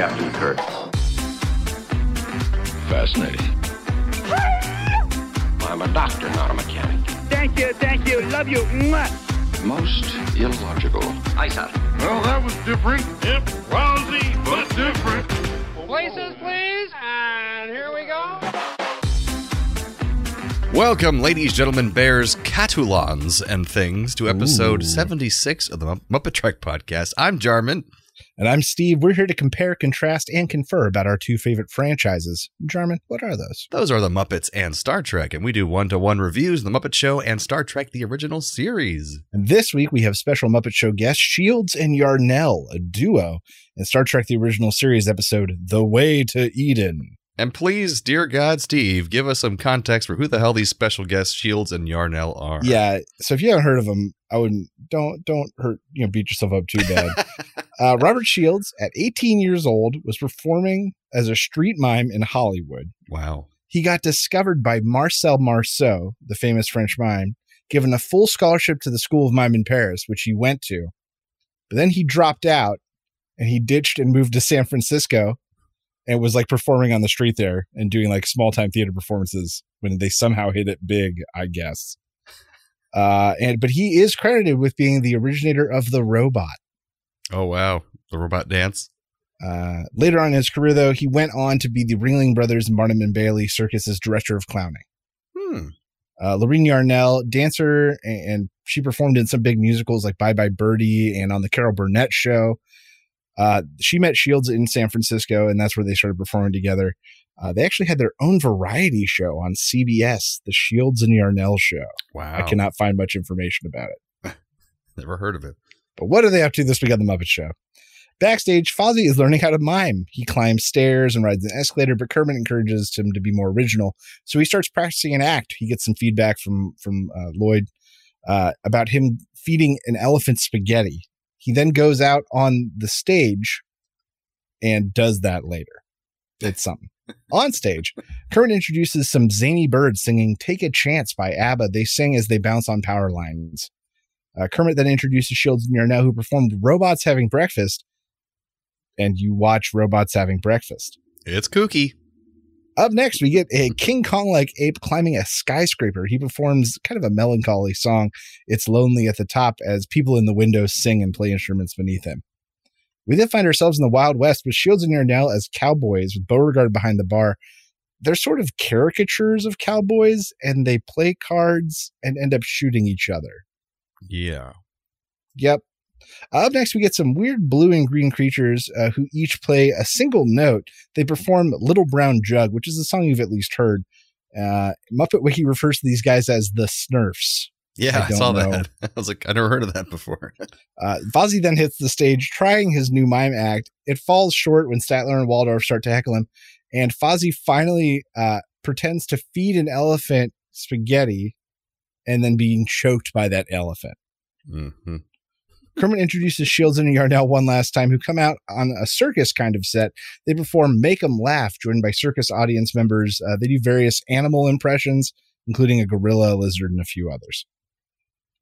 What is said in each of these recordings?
Captain Kirk. Fascinating. I'm a doctor, not a mechanic. Thank you, thank you, love you. Mwah. Most illogical. Aye, sir. Well, that was different. Yep, lousy, but different. Places, please. And here we go. Welcome, ladies, gentlemen, bears, Catullans, and things to episode 76 of the Muppet Trek podcast. I'm Jarman. And I'm Steve. We're here to compare, contrast, and confer about our two favorite franchises. Jarman, what are those? Those are the Muppets and Star Trek, and we do one to one reviews of The Muppet Show and Star Trek, the original series. And this week we have special Muppet Show guests Shields and Yarnell, a duo, in Star Trek the original series episode The Way to Eden. And please, dear God, Steve, give us some context for who the hell these special guests Shields and Yarnell are. Yeah, so if you haven't heard of them, I wouldn't don't don't hurt you know beat yourself up too bad. uh, Robert Shields, at 18 years old, was performing as a street mime in Hollywood. Wow. He got discovered by Marcel Marceau, the famous French mime, given a full scholarship to the School of Mime in Paris, which he went to. But then he dropped out and he ditched and moved to San Francisco and was like performing on the street there and doing like small time theater performances when they somehow hit it big, I guess. Uh, and but he is credited with being the originator of the robot. Oh, wow. The robot dance. Uh, later on in his career, though, he went on to be the Ringling Brothers and Barnum and Bailey Circus's director of clowning. Hmm. Uh, Lorene Yarnell, dancer, and, and she performed in some big musicals like Bye Bye Birdie and on the Carol Burnett Show. Uh, she met Shields in San Francisco, and that's where they started performing together. Uh, they actually had their own variety show on CBS, the Shields and Yarnell Show. Wow. I cannot find much information about it. Never heard of it. But what are they up to this week on The Muppet Show? Backstage, Fozzie is learning how to mime. He climbs stairs and rides an escalator, but Kermit encourages him to be more original. So he starts practicing an act. He gets some feedback from from uh, Lloyd uh, about him feeding an elephant spaghetti. He then goes out on the stage and does that later. It's something. on stage, Kermit introduces some zany birds singing Take a Chance by ABBA. They sing as they bounce on power lines. Uh, Kermit then introduces Shields and Yarnell, who performed Robots Having Breakfast. And you watch Robots Having Breakfast. It's kooky. Up next, we get a King Kong like ape climbing a skyscraper. He performs kind of a melancholy song, It's Lonely at the Top, as people in the windows sing and play instruments beneath him. We then find ourselves in the Wild West with Shields and Yarnell as cowboys with Beauregard behind the bar. They're sort of caricatures of cowboys and they play cards and end up shooting each other. Yeah. Yep. Up next, we get some weird blue and green creatures uh, who each play a single note. They perform Little Brown Jug, which is a song you've at least heard. Uh, Muppet Wiki refers to these guys as the Snurfs. Yeah, I I, saw know. that. I was like, I never heard of that before. Uh, Fozzie then hits the stage trying his new mime act. It falls short when Statler and Waldorf start to heckle him, and Fozzie finally uh, pretends to feed an elephant spaghetti and then being choked by that elephant. hmm Kermit introduces Shields and Yarnell one last time, who come out on a circus kind of set. They perform Make 'em Laugh, joined by circus audience members. Uh, they do various animal impressions, including a gorilla, a lizard, and a few others.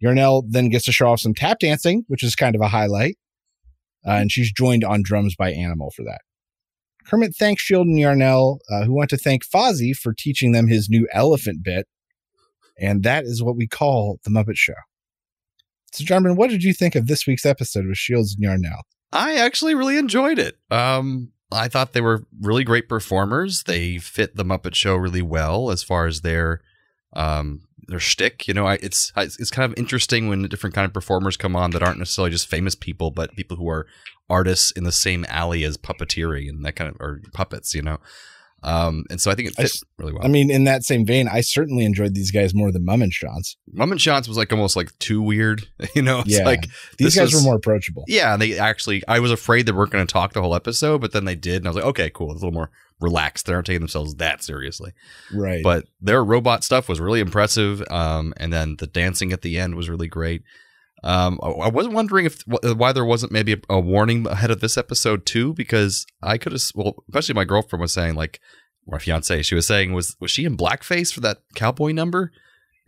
Yarnell then gets to show off some tap dancing, which is kind of a highlight. Uh, and she's joined on drums by Animal for that. Kermit thanks Shield and Yarnell, uh, who want to thank Fozzie for teaching them his new elephant bit. And that is what we call the Muppet Show. So, Jarman, what did you think of this week's episode with Shields and Yarnell? I actually really enjoyed it. Um, I thought they were really great performers. They fit the Muppet Show really well as far as their um their shtick. You know, I, it's it's kind of interesting when different kind of performers come on that aren't necessarily just famous people, but people who are artists in the same alley as puppeteering and that kind of or puppets. You know, um, and so I think it I fit s- really well. I mean, in that same vein, I certainly enjoyed these guys more than Mum and. Mummenschanz was like almost like too weird. You know, it's Yeah. like These guys was- were more approachable. Yeah, and they actually. I was afraid they weren't going to talk the whole episode, but then they did, and I was like, okay, cool. It's a little more relaxed. They aren't taking themselves that seriously. Right. But their robot stuff was really impressive, um, and then the dancing at the end was really great. Um, I was wondering if why there wasn't maybe a, a warning ahead of this episode too, because I could have. Well, especially my girlfriend was saying like, my fiance, she was saying was was she in blackface for that cowboy number?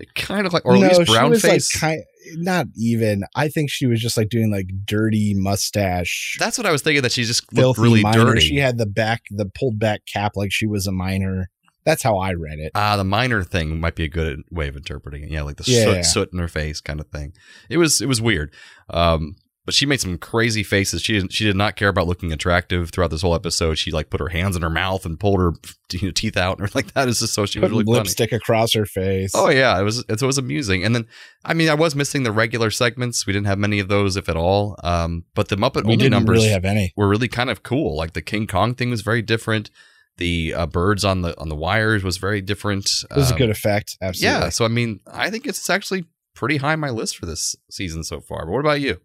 It kind of like, or at No, least she brown face. Like, kind, not even. I think she was just like doing like dirty mustache, That's what I was thinking. That she just looked really minor. dirty. She had the back, the pulled back cap, like she was a minor. That's how I read it. Ah, the minor thing might be a good way of interpreting it. Yeah, like the Yeah, soot, yeah. soot in her face kind of thing. It was it was weird. Um, but she made some crazy faces. She didn't, she did not care about looking attractive throughout this whole episode. She like put her hands in her mouth and pulled her you know, teeth out and like that is just so she was Putting really funny. lipstick across her face. Oh yeah, it was it was amusing. And then I mean I was missing the regular segments. We didn't have many of those if at all. Um, but the Muppet we only didn't numbers really have any. were really kind of cool. Like the King Kong thing was very different. The uh, birds on the on the wires was very different. It was a Um, good effect. Absolutely. yeah, so I mean, I think it's actually pretty high on my list for this season so far. But what about you?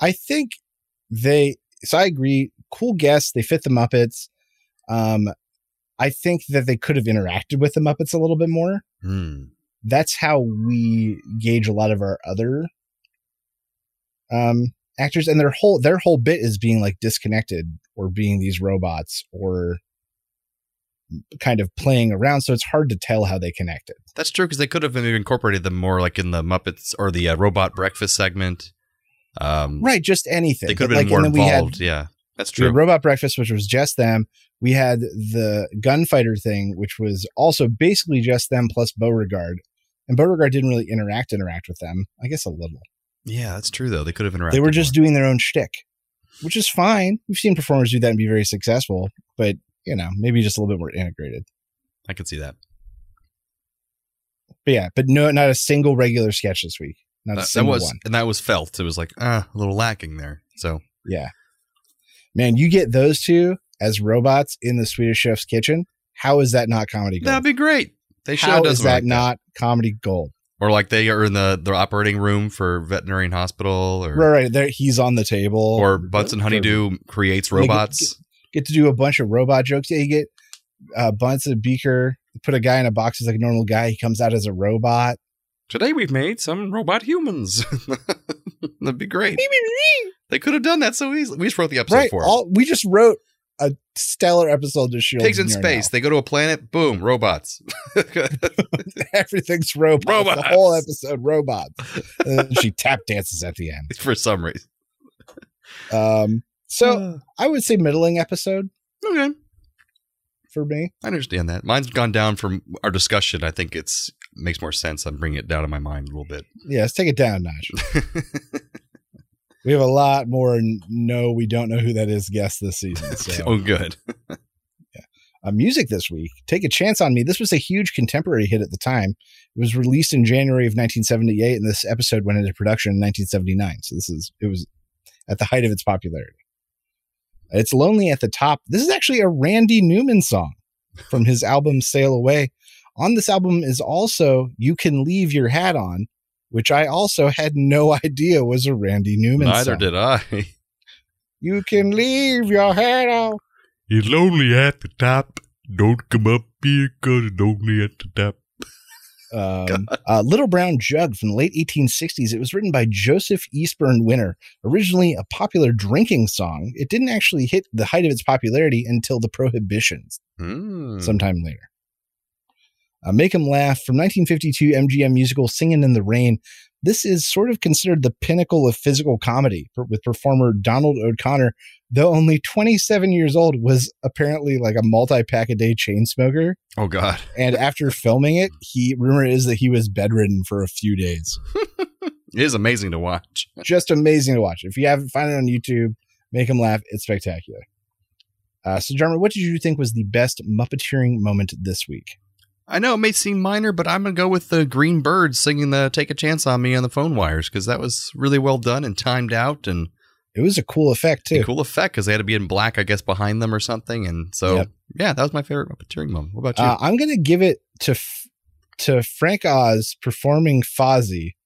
I think they. So I agree. Cool guests. They fit the Muppets. Um, I think that they could have interacted with the Muppets a little bit more. Hmm. That's how we gauge a lot of our other um actors, and their whole their whole bit is being like disconnected or being these robots or kind of playing around. So it's hard to tell how they connected. That's true because they could have maybe incorporated them more, like in the Muppets or the uh, Robot Breakfast segment. Um, Right, just anything. They could have been more and then we had- involved. yeah, that's true. Robot Breakfast, which was just them. We had the gunfighter thing, which was also basically just them plus Beauregard. And Beauregard didn't really interact interact with them. I guess a little. yeah, that's true though. They could have interacted. They were just more. doing their own shtick, which is fine. We've seen performers do that and be very successful, but you know, maybe just a little bit more integrated. I could see that. But yeah, but no, not a single regular sketch this week. Not a That, that was one. and that was felt. It was like ah, a little lacking there. So Yeah, man, you get those two as robots in the Swedish Chef's kitchen. How is that not comedy gold? that'd be great. They should How have is that like that. not comedy gold? Or like they are in the the operating room for veterinarian hospital, or Right, right. There, he's on the table. or Bunsen Honeydew creates robots. Get to do a bunch of robot jokes. Yeah, you get uh, Bunsen Beaker. Put a guy in a box as like a normal guy. He comes out as a robot. Today we've made some robot humans. That'd be great. They could have done that so easily. We just wrote the episode right. for it. All, we just wrote a stellar episode to Shield. Pigs in space. They go to a planet. Boom, robots. Everything's robots. Robots. The whole episode robots. she tap dances at the end. for some reason. Um, so I would say middling episode okay, for me. I understand that. Mine's gone down from our discussion. I think it's makes more sense. I'm bringing it down in my mind a little bit. Yeah, let's take it down notch. We have a lot more. No, we don't know who that is. Guest this season. So. oh, good. uh, music this week. Take a chance on me. This was a huge contemporary hit at the time. It was released in January of 1978, and this episode went into production in 1979. So this is it was at the height of its popularity. It's lonely at the top. This is actually a Randy Newman song from his album Sail Away. On this album is also "You Can Leave Your Hat On," which I also had no idea was a Randy Newman Neither song. did I. You can leave your hat on. It's lonely at the top. Don't come up here because it's lonely at the top. Um, uh, Little Brown Jug from the late 1860s. It was written by Joseph Eastburn Winner, originally a popular drinking song. It didn't actually hit the height of its popularity until the Prohibitions, Hmm. sometime later. Uh, Make 'em Laugh from 1952 MGM musical Singin' in the Rain. This is sort of considered the pinnacle of physical comedy with performer Donald O'Connor, though only 27 years old, was apparently like a multi pack a day chain smoker. Oh God. And after filming it, he rumor is that he was bedridden for a few days. It is amazing to watch. Just amazing to watch. If you haven't found it on YouTube, make him laugh. It's spectacular. Uh, so, Jarman, what did you think was the best Muppeteering moment this week? I know it may seem minor, but I'm gonna go with the Green Birds singing the "Take a Chance on Me" on the phone wires because that was really well done and timed out and It was a cool effect a too. cool effect because they had to be in black, I guess, behind them or something. And so, Yep. yeah, that was my favorite Muppeteering moment. What about you? Uh, I'm gonna give it to F- to Frank Oz performing Fozzie,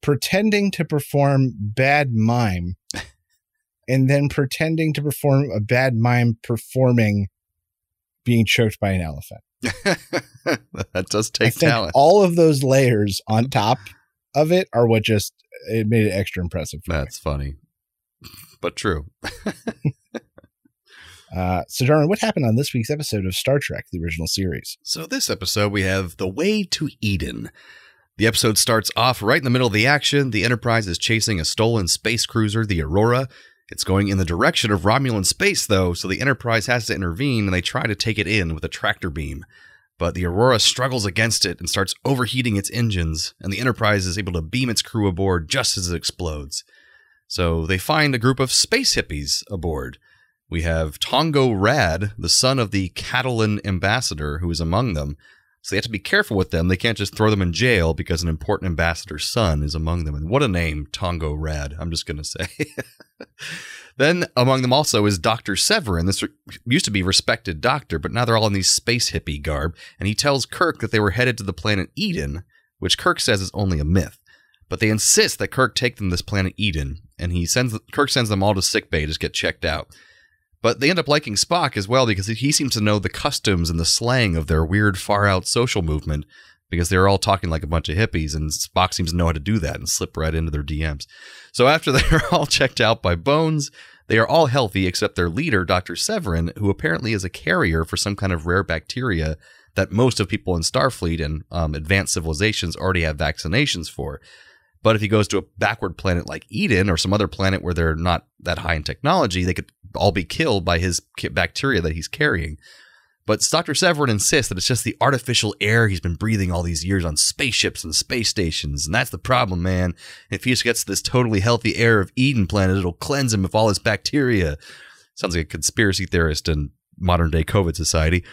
pretending to perform bad mime, and then pretending to perform a bad mime performing being choked by an elephant. that does take talent. all of those layers on top of it are what just it made it extra impressive. For me. That's funny, but true. Uh, so, Jarman, what happened on this week's episode of Star Trek: The Original Series? So this episode we have the way to Eden. The episode starts off right in the middle of the action. The Enterprise is chasing a stolen space cruiser, the Aurora. It's going in the direction of Romulan space, though, so the Enterprise has to intervene and they try to take it in with a tractor beam. But the Aurora struggles against it and starts overheating its engines, and the Enterprise is able to beam its crew aboard just as it explodes. So they find a group of space hippies aboard. We have Tongo Rad, the son of the Catullan ambassador, who is among them. So they have to be careful with them. They can't just throw them in jail because an important ambassador's son is among them. And what a name, Tongo Rad. I'm just going to say. then among them also is Dr. Severin. This used to be respected doctor, but now they're all in these space hippie garb. And he tells Kirk that they were headed to the planet Eden, which Kirk says is only a myth. But they insist that Kirk take them to this planet Eden, and he sends Kirk sends them all to sickbay to just get checked out. But they end up liking Spock as well because he seems to know the customs and the slang of their weird, far out social movement because they're all talking like a bunch of hippies, and Spock seems to know how to do that and slip right into their DMs. So after they're all checked out by Bones, they are all healthy except their leader, Dr. Severin, who apparently is a carrier for some kind of rare bacteria that most of people in Starfleet and um, advanced civilizations already have vaccinations for. But if he goes to a backward planet like Eden or some other planet where they're not that high in technology, they could all be killed by his bacteria that he's carrying. But Dr. Severin insists that it's just the artificial air he's been breathing all these years on spaceships and space stations. And that's the problem, man. If he just gets this totally healthy air of Eden planet, it'll cleanse him of all his bacteria. Sounds like a conspiracy theorist in modern day COVID society.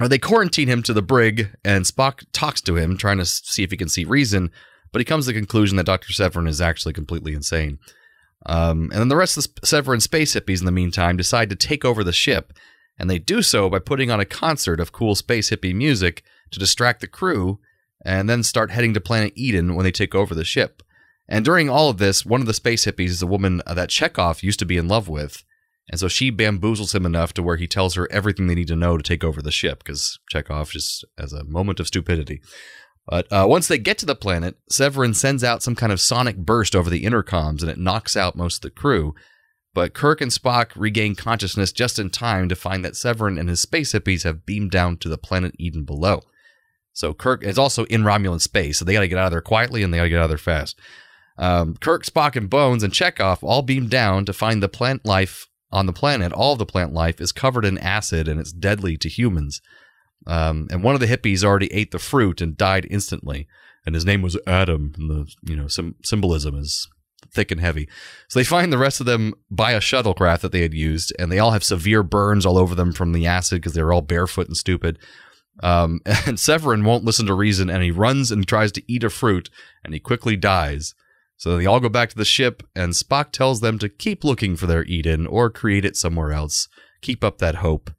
Or they quarantine him to the brig, and Spock talks to him, trying to see if he can see reason but he comes to the conclusion that Dr. Severin is actually completely insane. Um, and then the rest of the Severin space hippies, in the meantime, decide to take over the ship, and they do so by putting on a concert of cool space hippie music to distract the crew, and then start heading to planet Eden when they take over the ship. And during all of this, one of the space hippies is a woman that Chekov used to be in love with, and so she bamboozles him enough to where he tells her everything they need to know to take over the ship, because Chekov just has a moment of stupidity. But uh, once they get to the planet, Severin sends out some kind of sonic burst over the intercoms and it knocks out most of the crew. But Kirk and Spock regain consciousness just in time to find that Severin and his space hippies have beamed down to the planet Eden below. So Kirk is also in Romulan space, so they got to get out of there quietly and they got to get out of there fast. Um, Kirk, Spock, and Bones and Chekov all beam down to find the plant life on the planet. All of the plant life is covered in acid and it's deadly to humans. Um, and one of the hippies already ate the fruit and died instantly. And his name was Adam. And the you know symbolism is thick and heavy. So they find the rest of them by a shuttlecraft that they had used, and they all have severe burns all over them from the acid because they're all barefoot and stupid. Um, and Severin won't listen to reason, and he runs and tries to eat a fruit, and he quickly dies. So they all go back to the ship, and Spock tells them to keep looking for their Eden or create it somewhere else. Keep up that hope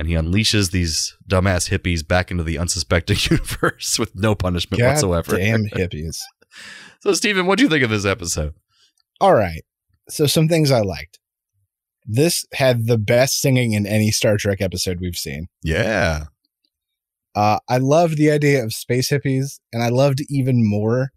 and he unleashes these dumbass hippies back into the unsuspecting universe with no punishment God whatsoever. Damn hippies. so, Stephen, what do you think of this episode? All right. So, some things I liked. This had the best singing in any Star Trek episode we've seen. Yeah. Uh, I loved the idea of space hippies, and I loved even more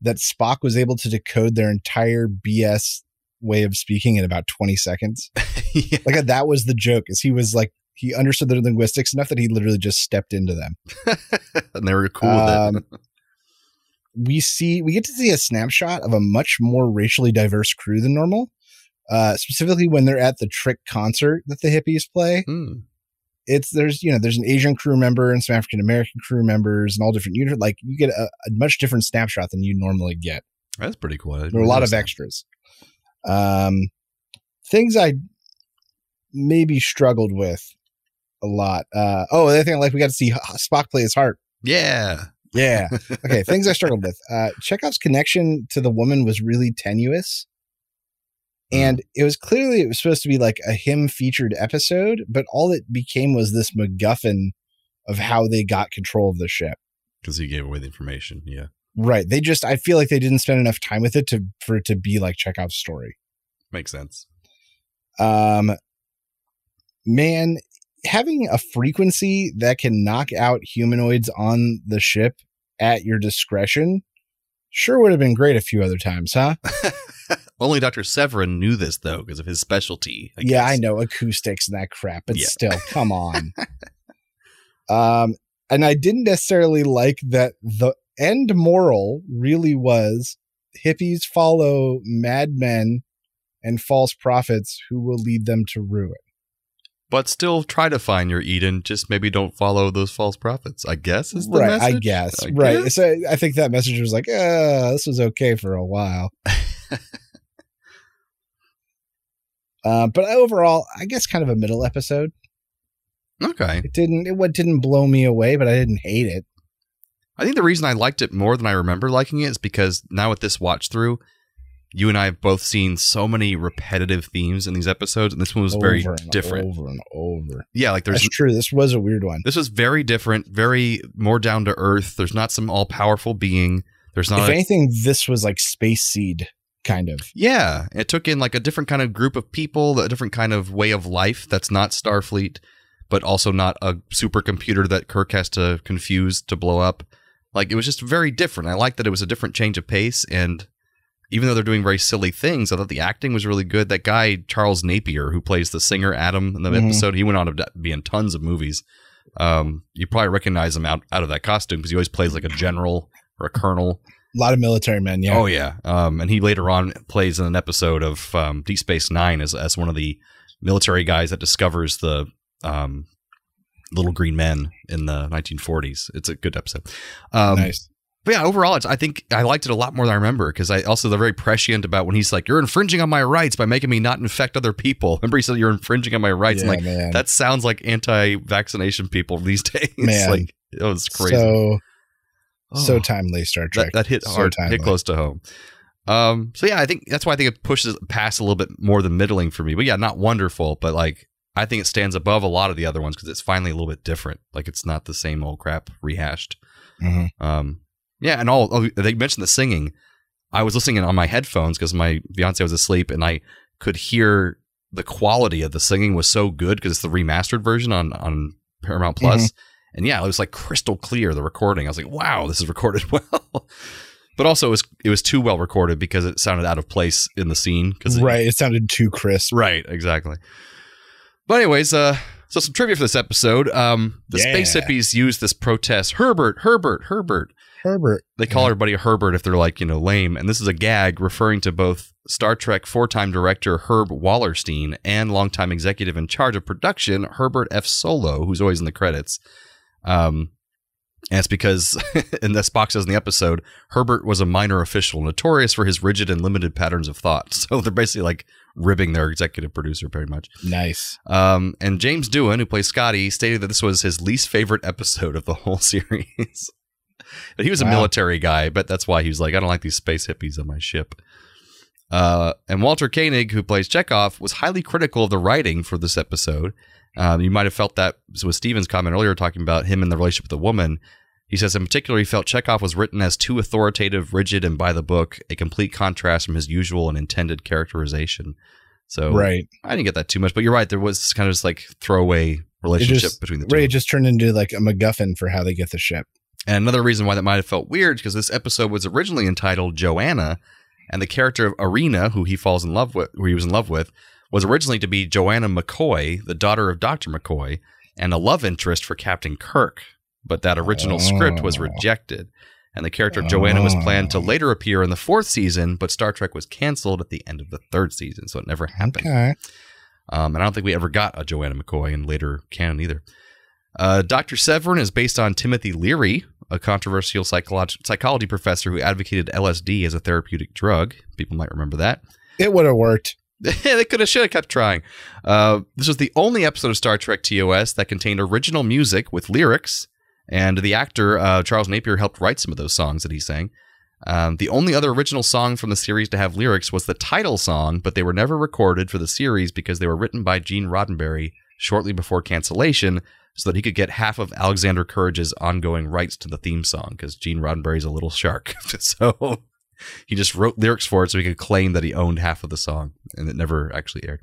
that Spock was able to decode their entire BS way of speaking in about 20 seconds. yeah. Like that was the joke, is he was like he understood their linguistics enough that he literally just stepped into them. and they were cool with um, it. we see we get to see a snapshot of a much more racially diverse crew than normal. Uh, specifically when they're at the trick concert that the hippies play. Hmm. It's there's you know there's an Asian crew member and some African American crew members and all different units. Like you get a, a, much different snapshot than you normally get. That's pretty cool. There are a lot of extras. Um, things I maybe struggled with a lot. Uh, oh, the other thing I like, we got to see Spock play his heart. Yeah. Yeah. Okay. things I struggled with. Uh, Chekov's connection to the woman was really tenuous. And mm. it was clearly it was supposed to be like a him featured episode, but all it became was this MacGuffin of how they got control of the ship. Because he gave away the information. Yeah. Right. They just I feel like they didn't spend enough time with it to for it to be like Chekov's story. Makes sense. Um man, having a frequency that can knock out humanoids on the ship at your discretion sure would have been great a few other times, huh? Only Dr. Severin knew this though because of his specialty. I yeah, I know acoustics and that crap, but yeah. still, come on. um, and I didn't necessarily like that the end moral really was hippies follow madmen and false prophets who will lead them to ruin. But still try to find your Eden. Just maybe don't follow those false prophets. I guess is the right, message. I guess. I right. guess. So I think that message was like, uh, this was okay for a while. uh, but overall, I guess kind of a middle episode. Okay. It didn't it what didn't blow me away, but I didn't hate it. I think the reason I liked it more than I remember liking it is because now with this watch through, you and I have both seen so many repetitive themes in these episodes, and this one was very Over and different. Over and over. Yeah, like there's That's true. This was a weird one. this was very different, very more down to earth. There's not some all powerful being. There's not If a- anything, this was like Space Seed, kind of. Yeah, it took in like a different kind of group of people, a different kind of way of life that's not Starfleet, but also not a supercomputer that Kirk has to confuse to blow up. Like it was just very different. I like that it was a different change of pace, and even though they're doing very silly things, I thought the acting was really good. That guy Charles Napier, who plays the singer Adam in the Mhm. episode, he went on to be in tons of movies. Um, you probably recognize him out out of that costume because he always plays like a general or a colonel. A lot of military men, yeah. Oh yeah, um, and he later on plays in an episode of um, Deep Space Nine as as one of the military guys that discovers the um, little green men in the 1940s. It's a good episode. Um, nice. But yeah, overall, it's I think I liked it a lot more than I remember because I also they're very prescient about when he's like, "You're infringing on my rights by making me not infect other people." Remember, he said, "You're infringing on my rights." Yeah, and like man. that sounds like anti-vaccination people these days. Man. like it was crazy. So so Oh timely, Star Trek. that, that hit So hard, timely. hit close to home. Um, so yeah, I think that's why I think it pushes past a little bit more than middling for me. But yeah, not wonderful, but like I think it stands above a lot of the other ones because it's finally a little bit different. Like it's not the same old crap rehashed. Mhm. Um, yeah, and all oh, they mentioned the singing. I was listening on my headphones because my fiance was asleep, and I could hear the quality of the singing was so good because it's the remastered version on on Paramount Plus. And yeah, it was like crystal clear the recording. I was like, wow, this is recorded well. but also it was it was too well recorded because it sounded out of place in the scene. Because Right. It sounded too crisp. Right, exactly. But anyways, uh so some trivia for this episode. Um the Yeah. space hippies used this protest. Herbert, Herbert, Herbert. Herbert. They call everybody Herbert if they're like, you know, lame. And this is a gag referring to both Star Trek four time director Herb Wallerstein and longtime executive in charge of production, Herbert F. Solow, who's always in the credits. Um, and it's because, and the Spock says in the episode, Herbert was a minor official, notorious for his rigid and limited patterns of thought. So they're basically like ribbing their executive producer very much. Nice. Um, and James Doohan, who plays Scotty, stated that this was his least favorite episode of the whole series. But he was a military guy, but that's why he was like, I don't like these space hippies on my ship. Uh, and Walter Koenig, who plays Chekov, was highly critical of the writing for this episode. Um, you might have felt that so with Steven's comment earlier, talking about him and the relationship with the woman. He says, in particular, he felt Chekov was written as too authoritative, rigid, and by the book, a complete contrast from his usual and intended characterization. So Right. I didn't get that too much, but you're right. There was kind of just like throwaway relationship just, between the two. it just turned into like a MacGuffin for how they get the ship. And another reason why that might have felt weird because this episode was originally entitled Joanna, and the character of Irina, who he falls in love with, who he was in love with, was originally to be Joanna McCoy, the daughter of Doctor McCoy, and a love interest for Captain Kirk. But that original script was Oh. rejected, and the character of Joanna was planned to Oh. later appear in the fourth season, but Star Trek was canceled at the end of the third season, so it never happened. Okay. Um, and I don't think we ever got a Joanna McCoy in later canon either. Uh, Dr. Severin is based on Timothy Leary, a controversial psycholog- psychology professor who advocated LSD as a therapeutic drug. People might remember that. It would have worked. they could have should have kept trying. Uh, this was the only episode of Star Trek TOS that contained original music with lyrics, and the actor uh, Charles Napier helped write some of those songs that he sang. Um, the only other original song from the series to have lyrics was the title song, but they were never recorded for the series because they were written by Gene Roddenberry shortly before cancellation, so that he could get half of Alexander Courage's ongoing rights to the theme song. Because Gene Roddenberry's a little shark, so he just wrote lyrics for it so he could claim that he owned half of the song, and it never actually aired.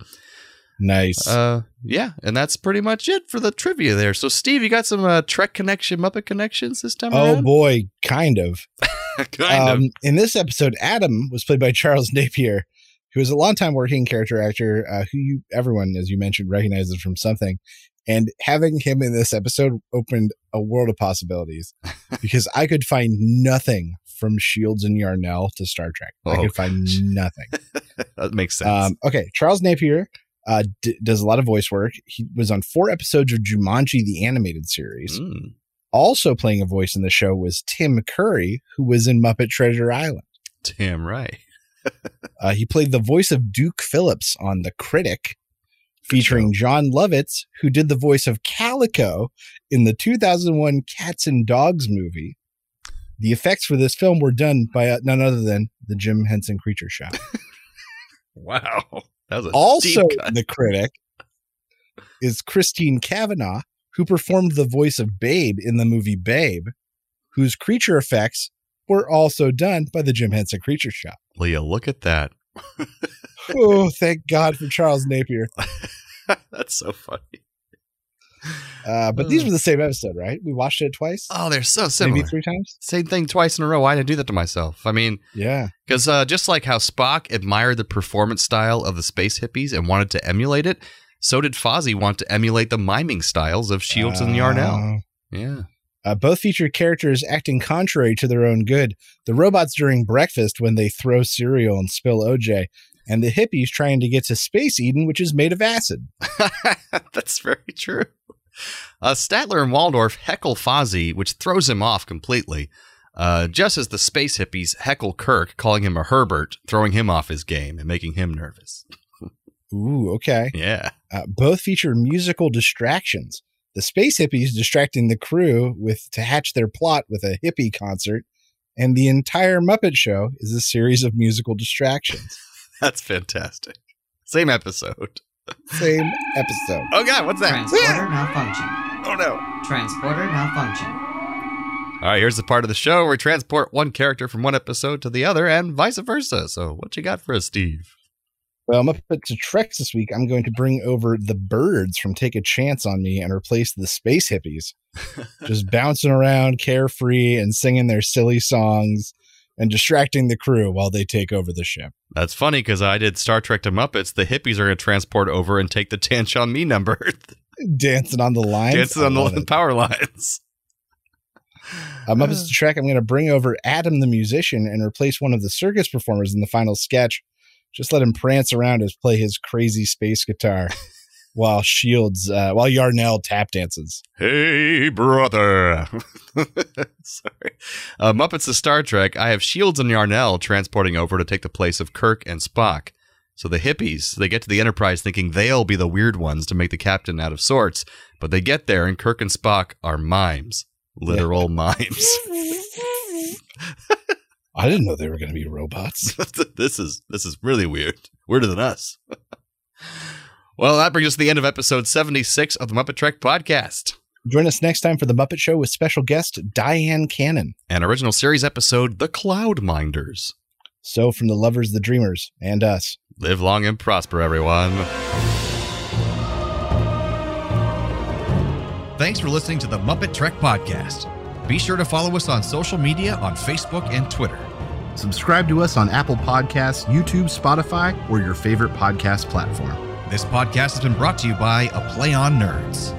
Nice. Uh, yeah, and that's pretty much it for the trivia there. So, Steve, you got some uh, Trek connection, Muppet connections this time oh around? boy, kind of. kind um, of. In this episode, Adam was played by Charles Napier, who is a longtime working character actor uh, who you everyone, as you mentioned, recognizes from something. And having him in this episode opened a world of possibilities because I could find nothing from Shields and Yarnell to Star Trek. I Oh, could find nothing. that makes sense. Um, okay, Charles Napier uh, d- does a lot of voice work. He was on four episodes of Jumanji, the animated series. Mm, Also playing a voice in the show was Tim Curry, who was in Muppet Treasure Island. damn right. Uh, he played the voice of Duke Phillips on The Critic, featuring Jon Lovitz, who did the voice of Calico in the 2001 Cats and Dogs movie. The effects for this film were done by uh, none other than the Jim Henson Creature Shop. Wow. That was a also the critic is Christine Cavanaugh, who performed the voice of Babe in the movie Babe, whose creature effects were also done by the Jim Henson Creature Shop. Leah, look at that. oh, thank God for Charles Napier. That's so funny. Uh, but these were the same episode, right? We watched it twice, Oh, they're so similar. maybe three times. Same thing twice in a row. Why did I do that to myself? I mean, Yeah, because uh, just like how Spock admired the performance style of the space hippies and wanted to emulate it, so did Fozzie want to emulate the miming styles of Shields and Yarnell. Uh, Yeah. Uh, both featured characters acting contrary to their own good. The robots during breakfast when they throw cereal and spill OJ, and the hippies trying to get to Space Eden, which is made of acid. That's very true. Uh, Statler and Waldorf heckle Fozzie, which throws him off completely. Uh, just as the space hippies heckle Kirk, calling him a Herbert, throwing him off his game and making him nervous. Ooh, okay. Yeah. Uh, both feature musical distractions. The space hippies distracting the crew with to hatch their plot with a hippie concert, and the entire Muppet Show is a series of musical distractions. That's fantastic. Same episode. Same episode. Oh, God, what's that? Transporter malfunction. Oh, no. Transporter malfunction. All right, here's the part of the show where we transport one character from one episode to the other and vice versa. So, what you got for us, Steve? Well, Muppet to Trex this week. I'm going to bring over the birds from Take a Chance on Me and replace the space hippies, just bouncing around carefree and singing their silly songs and distracting the crew while they take over the ship. That's funny because I did Star Trek to Muppets. The hippies are going to transport over and take the Tanch on Me number, Dancing on the lines. dancing on the it. power lines. Uh, Muppets to Trek, I'm going to bring over Adam the musician and replace one of the circus performers in the final sketch. Just let him prance around as play his crazy space guitar while Shields, uh, while Yarnell tap dances. Hey, brother. Sorry. Uh, Muppets to Star Trek. I have Shields and Yarnell transporting over to take the place of Kirk and Spock. So the hippies, they get to the Enterprise thinking they'll be the weird ones to make the captain out of sorts, but they get there and Kirk and Spock are mimes, literal mimes. I didn't know they were going to be robots. this is this is really weird. Weirder than us. Well, that brings us to the end of episode 76 of the Muppet Trek podcast. Join us next time for the Muppet Show with special guest Dyan Cannon. An original series episode, The Cloud Minders. So, from the lovers, the dreamers, and us. Live long and prosper, everyone. Thanks for listening to the Muppet Trek Podcast. Be sure to follow us on social media on Facebook and Twitter. Subscribe to us on Apple Podcasts, YouTube, Spotify, or your favorite podcast platform. This podcast has been brought to you by A Play on Nerds.